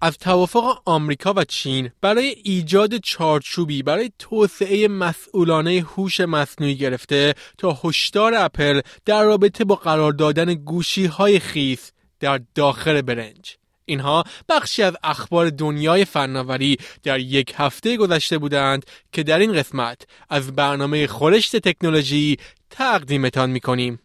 از توافق آمریکا و چین برای ایجاد چارچوبی برای توسعه مسئولانه هوش مصنوعی گرفته تا هشدار اپل در رابطه با قرار دادن گوشی های خیس در داخل برنج اینها بخشی از اخبار دنیای فناوری در یک هفته گذشته بودند که در این قسمت از برنامه خورشت تکنولوژی تقدیمتان می‌کنیم.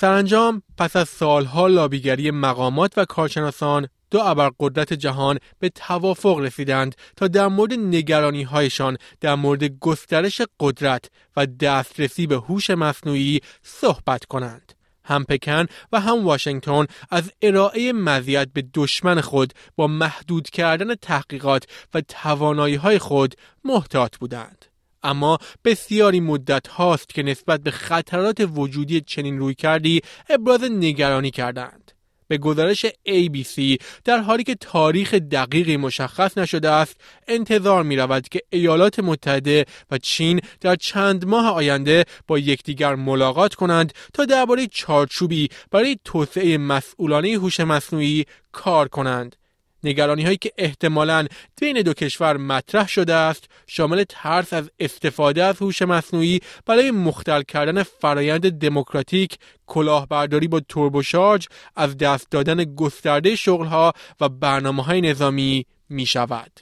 سرانجام پس از سالها لابیگری مقامات و کارشناسان دو ابرقدرت جهان به توافق رسیدند تا در مورد نگرانی هایشان در مورد گسترش قدرت و دسترسی به هوش مصنوعی صحبت کنند. هم پکن و هم واشنگتن از ارائه مزیت به دشمن خود با محدود کردن تحقیقات و توانایی های خود محتاط بودند. اما بسیاری مدت هاست که نسبت به خطرات وجودی چنین روی کردی ابراز نگرانی کردند. به گزارش ABC در حالی که تاریخ دقیقی مشخص نشده است انتظار می رود که ایالات متحده و چین در چند ماه آینده با یکدیگر ملاقات کنند تا درباره چارچوبی برای توسعه مسئولانه هوش مصنوعی کار کنند نگرانی هایی که احتمالاً بین دو کشور مطرح شده است شامل ترس از استفاده از هوش مصنوعی برای مختل کردن فرایند دموکراتیک کلاهبرداری با توربوشارج از دست دادن گسترده شغلها و برنامه های نظامی می شود.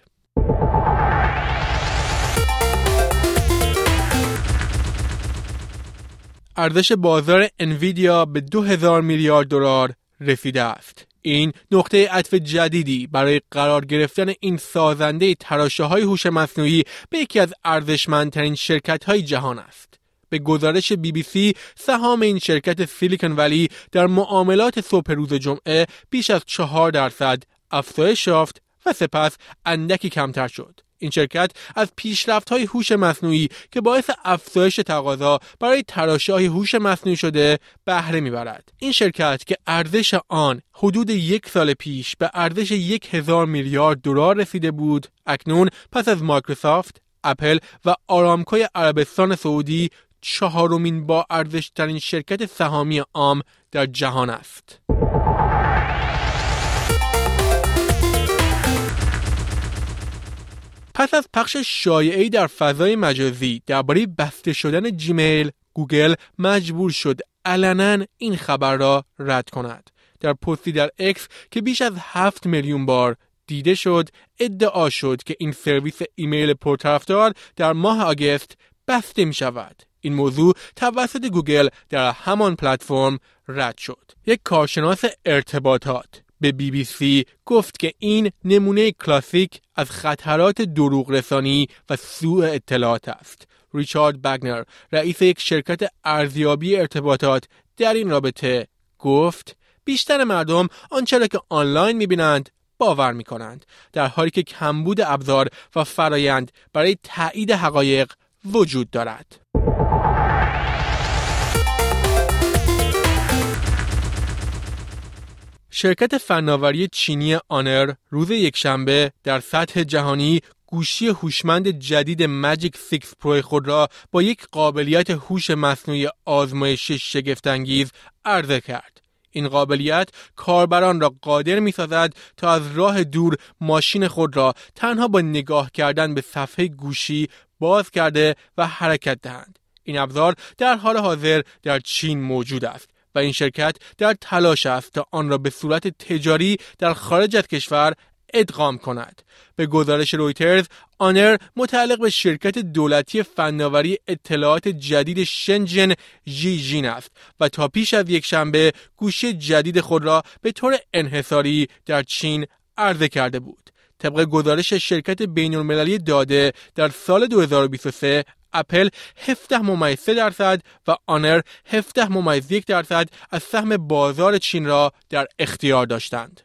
ارزش بازار انویدیا به 2000 میلیارد دلار رسیده است. این نقطه عطف جدیدی برای قرار گرفتن این سازنده تراشه های هوش مصنوعی به یکی از ارزشمندترین شرکت های جهان است. به گزارش بی بی سی سهام این شرکت سیلیکون ولی در معاملات صبح روز جمعه بیش از چهار درصد افزایش یافت و سپس اندکی کمتر شد. این شرکت از پیشرفت های هوش مصنوعی که باعث افزایش تقاضا برای تراشه های هوش مصنوعی شده بهره می‌برد این شرکت که ارزش آن حدود یک سال پیش به ارزش یک هزار میلیارد دلار رسیده بود اکنون پس از مایکروسافت اپل و آرامکوی عربستان سعودی چهارمین با ارزشترین شرکت سهامی عام در جهان است. پس از پخش شایعی در فضای مجازی درباره بسته شدن جیمیل گوگل مجبور شد علنا این خبر را رد کند. در پستی در اکس که بیش از هفت میلیون بار دیده شد ادعا شد که این سرویس ایمیل پرطرفدار در ماه August بسته می شود این موضوع توسط گوگل در همان پلتفرم رد شد. یک کارشناس ارتباطات. به بی بی سی گفت که این نمونه کلاسیک از خطرات دروغ رسانی و سوء اطلاعات است. ریچارد بگنر رئیس یک شرکت ارزیابی ارتباطات در این رابطه گفت بیشتر مردم آنچه را که آنلاین می‌بینند باور می کنند در حالی که کمبود ابزار و فرایند برای تایید حقایق وجود دارد. شرکت فناوری چینی آنر روز یکشنبه در سطح جهانی گوشی هوشمند جدید ماجیک 6 پرو خود را با یک قابلیت هوش مصنوعی آزمایشی شگفتانگیز عرضه کرد. این قابلیت کاربران را قادر می سازد تا از راه دور ماشین خود را تنها با نگاه کردن به صفحه گوشی باز کرده و حرکت دهند. این ابزار در حال حاضر در چین موجود است این شرکت در تلاش است تا آن را به صورت تجاری در خارج از کشور ادغام کند. به گزارش رویترز آنر متعلق به شرکت دولتی فناوری اطلاعات جدید شنجن جین است و تا پیش از یک شنبه گوشی جدید خود را به طور انحصاری در چین عرضه کرده بود. طبق گزارش شرکت بین المللی داده در سال 2023 اپل 17 ممیز 3 درصد و آنر 17 ممیز 1 درصد از سهم بازار چین را در اختیار داشتند.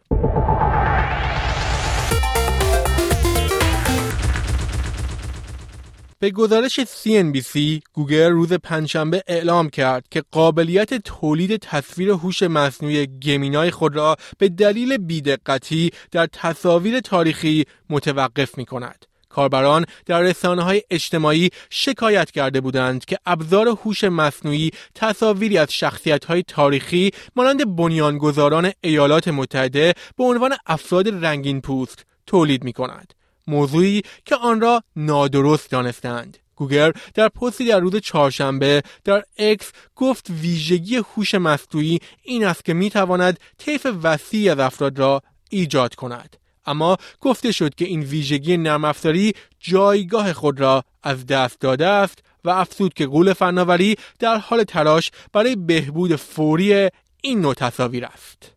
به گزارش CNBC گوگل روز پنجشنبه اعلام کرد که قابلیت تولید تصویر هوش مصنوعی گمینای خود را به دلیل بیدقتی در تصاویر تاریخی متوقف می کند. کاربران در رسانه های اجتماعی شکایت کرده بودند که ابزار هوش مصنوعی تصاویری از شخصیت های تاریخی مانند بنیانگذاران ایالات متحده به عنوان افراد رنگین پوست تولید می کند. موضوعی که آن را نادرست دانستند. گوگل در پستی در روز چهارشنبه در اکس گفت ویژگی هوش مصنوعی این است که می تواند طیف وسیعی از افراد را ایجاد کند. اما گفته شد که این ویژگی نرم افزاری جایگاه خود را از دست داده است و افزود که غول فناوری در حال تلاش برای بهبود فوری این نوع تصاویر است.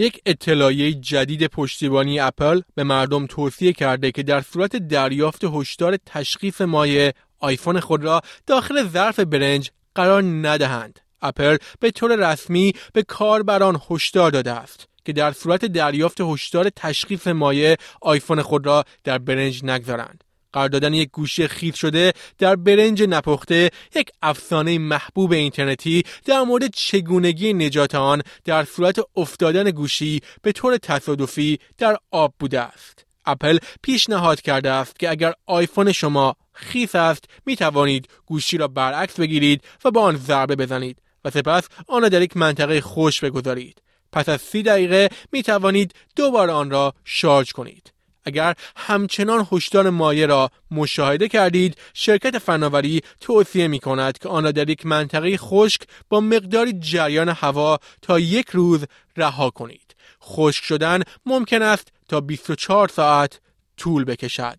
یک اطلاعیه جدید پشتیبانی اپل به مردم توصیه کرده که در صورت دریافت هشدار تشخیص مایع آیفون خود را داخل ظرف برنج قرار ندهند. اپل به طور رسمی به کاربران هشدار داده است که در صورت دریافت هشدار تشخیص مایع آیفون خود را در برنج نگذارند. قرار دادن یک گوشی خیس شده در برنج نپخته یک افسانه محبوب اینترنتی در مورد چگونگی نجات آن در صورت افتادن گوشی به طور تصادفی در آب بوده است. اپل پیشنهاد کرده است که اگر آیفون شما خیس است می توانید گوشی را برعکس بگیرید و با آن ضربه بزنید سپس آن را در یک منطقه خوش بگذارید. پس از سی دقیقه می توانید دوباره آن را شارژ کنید. اگر همچنان هشدار مایه را مشاهده کردید شرکت فناوری توصیه می کند که آن را در یک منطقه خشک با مقداری جریان هوا تا یک روز رها کنید خشک شدن ممکن است تا 24 ساعت طول بکشد